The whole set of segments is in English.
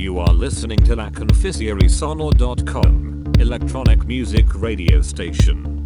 You are listening to La electronic music radio station.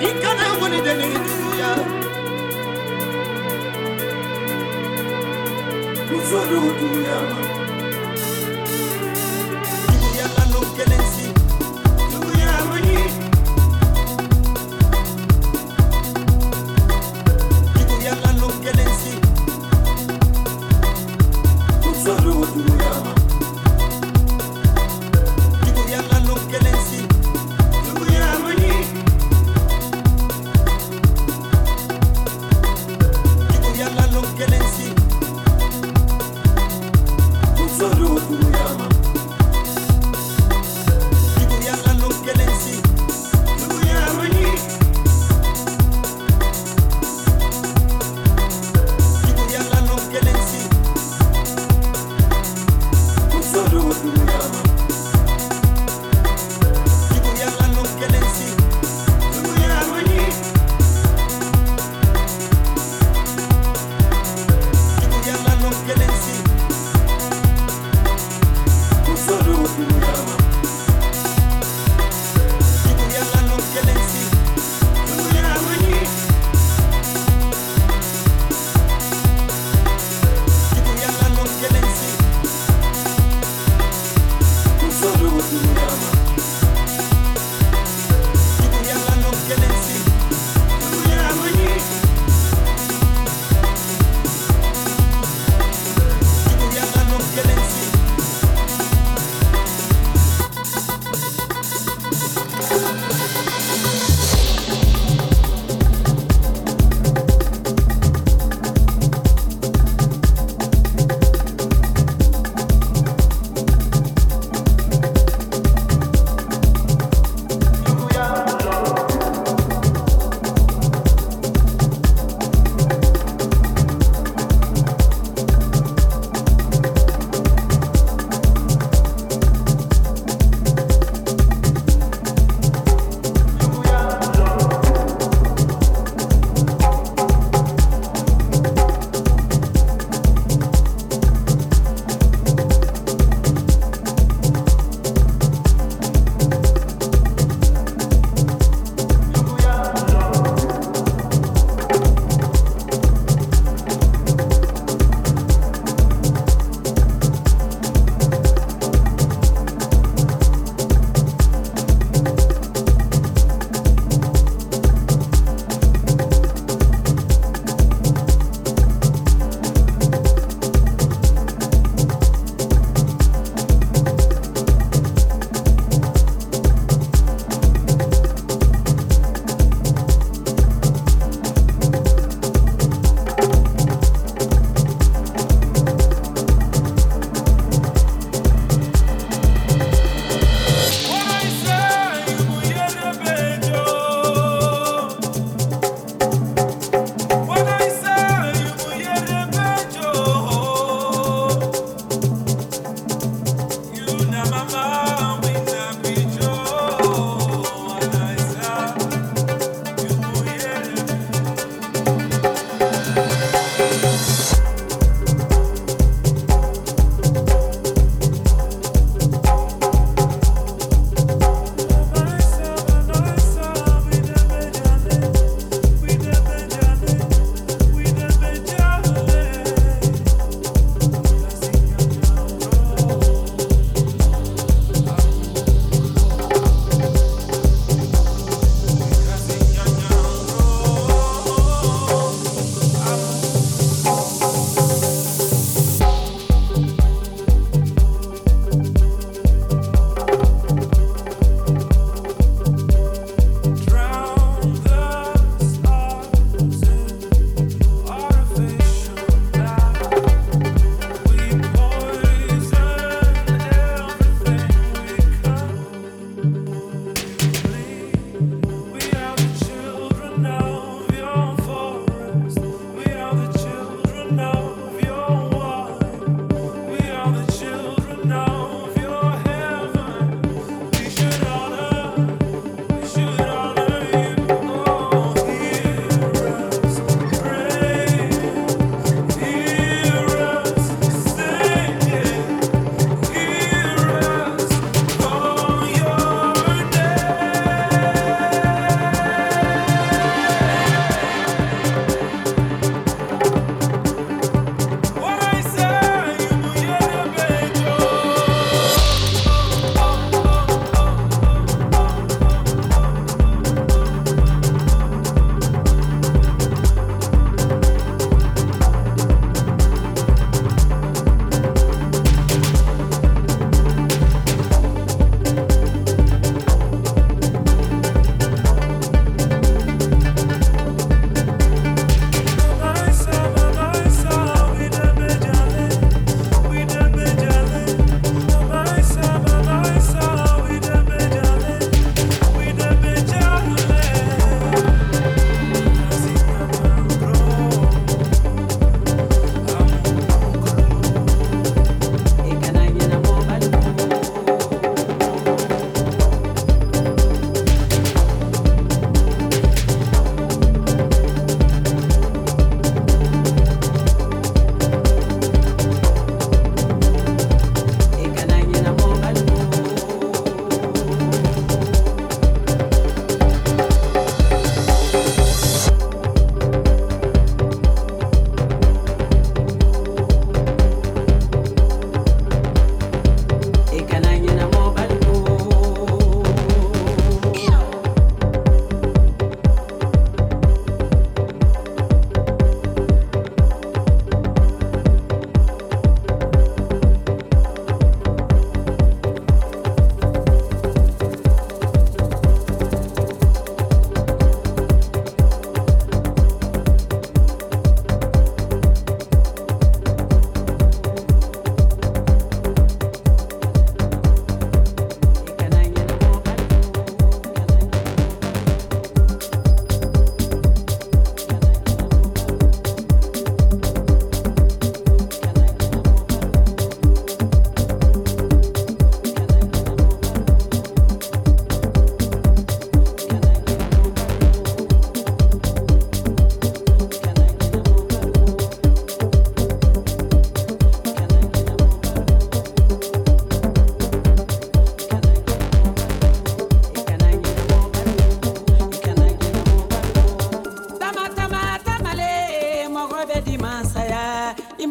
I kana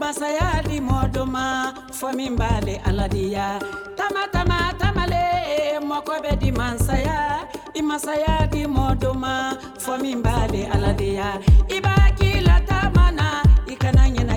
masaya di mɔdɔ ma fɔ min b'ale aladiya tama tama tamale mɔkɔ bɛ di masaya. I masaya di mɔdɔ fɔ min b'ale aladiya i b'a k'i la taama na i kana ɲinɛ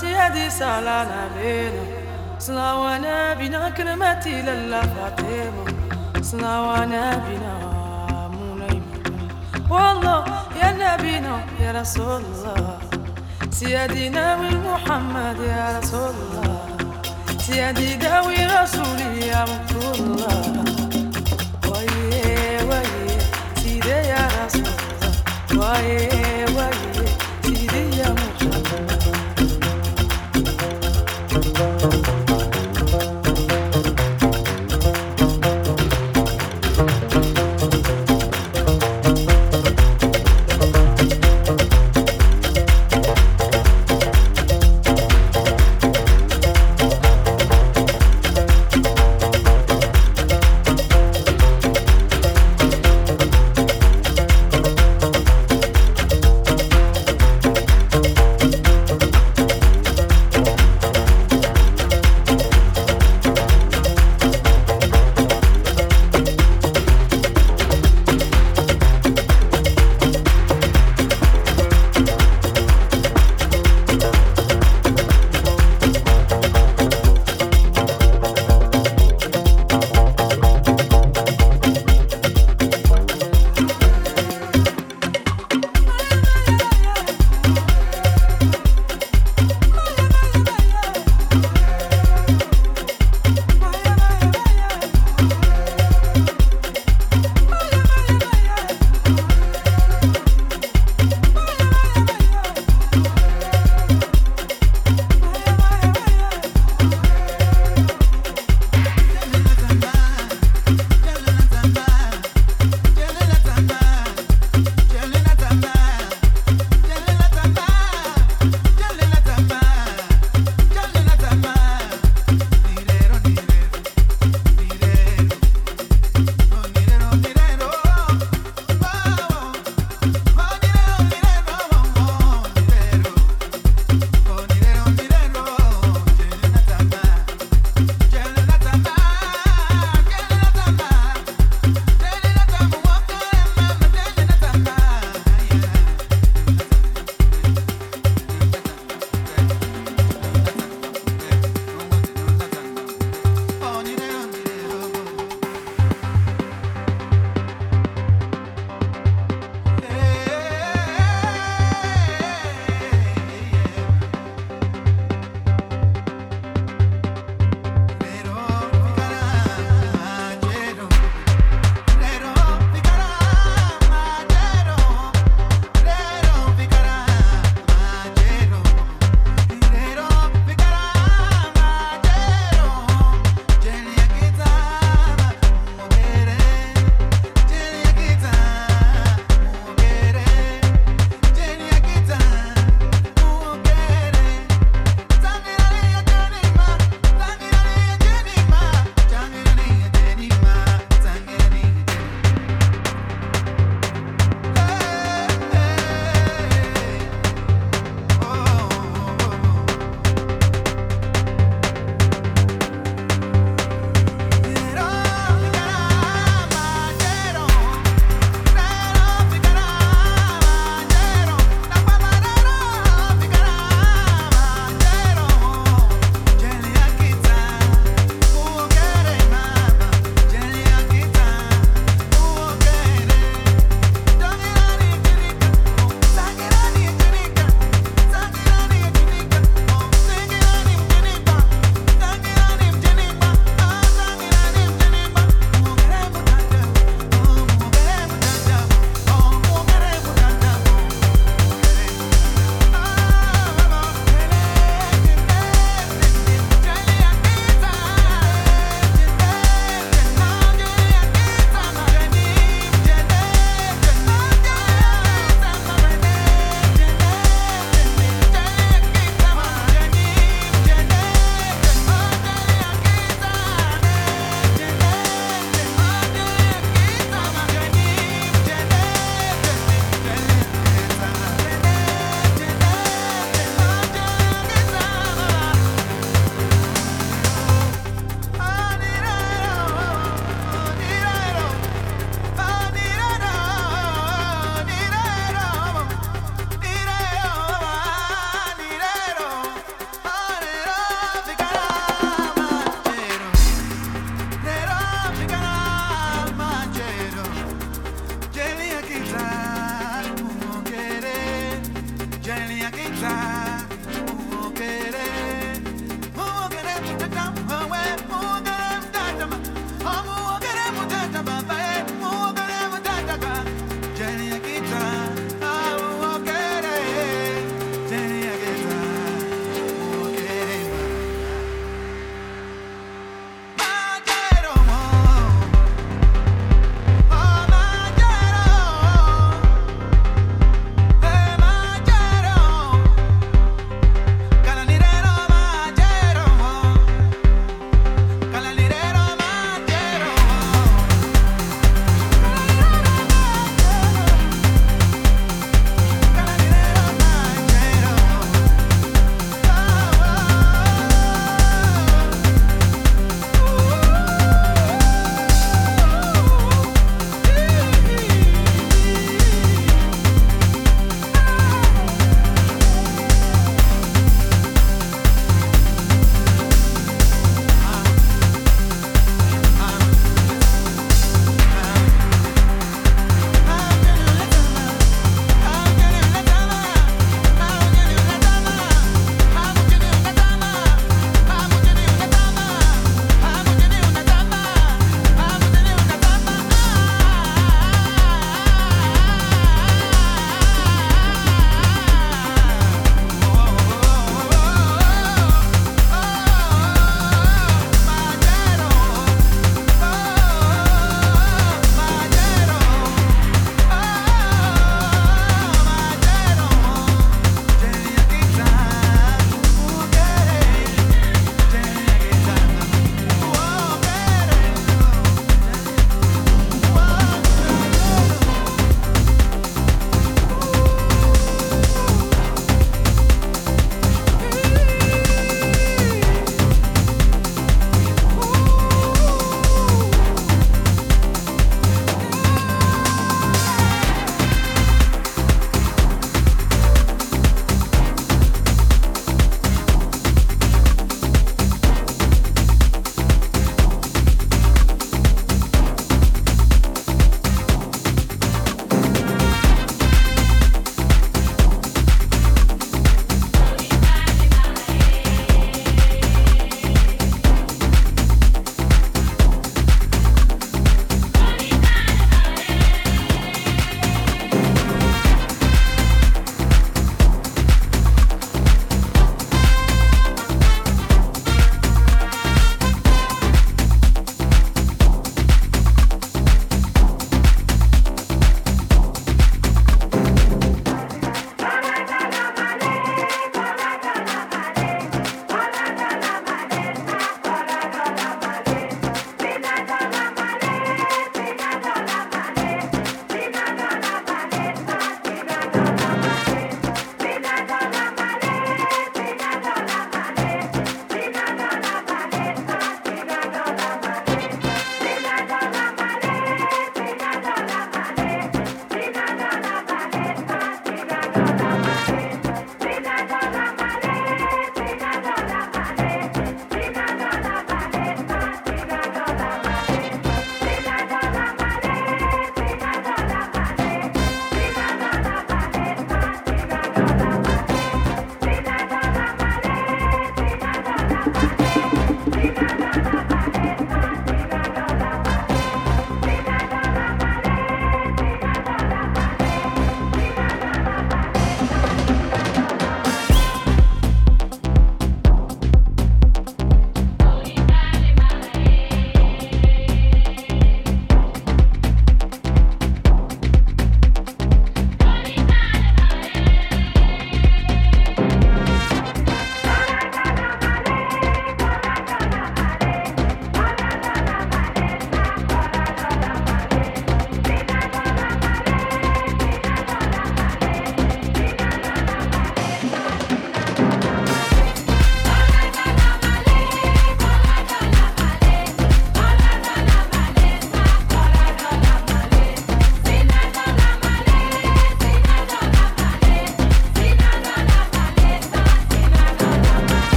سيادي سالانا بينا صلاوانا بنا كلمتي للا فاطمة. مولاي والله يا نبينا يا رسول الله. سيادنا محمد يا رسول الله. سيادي داوي رسولي يا رسول الله.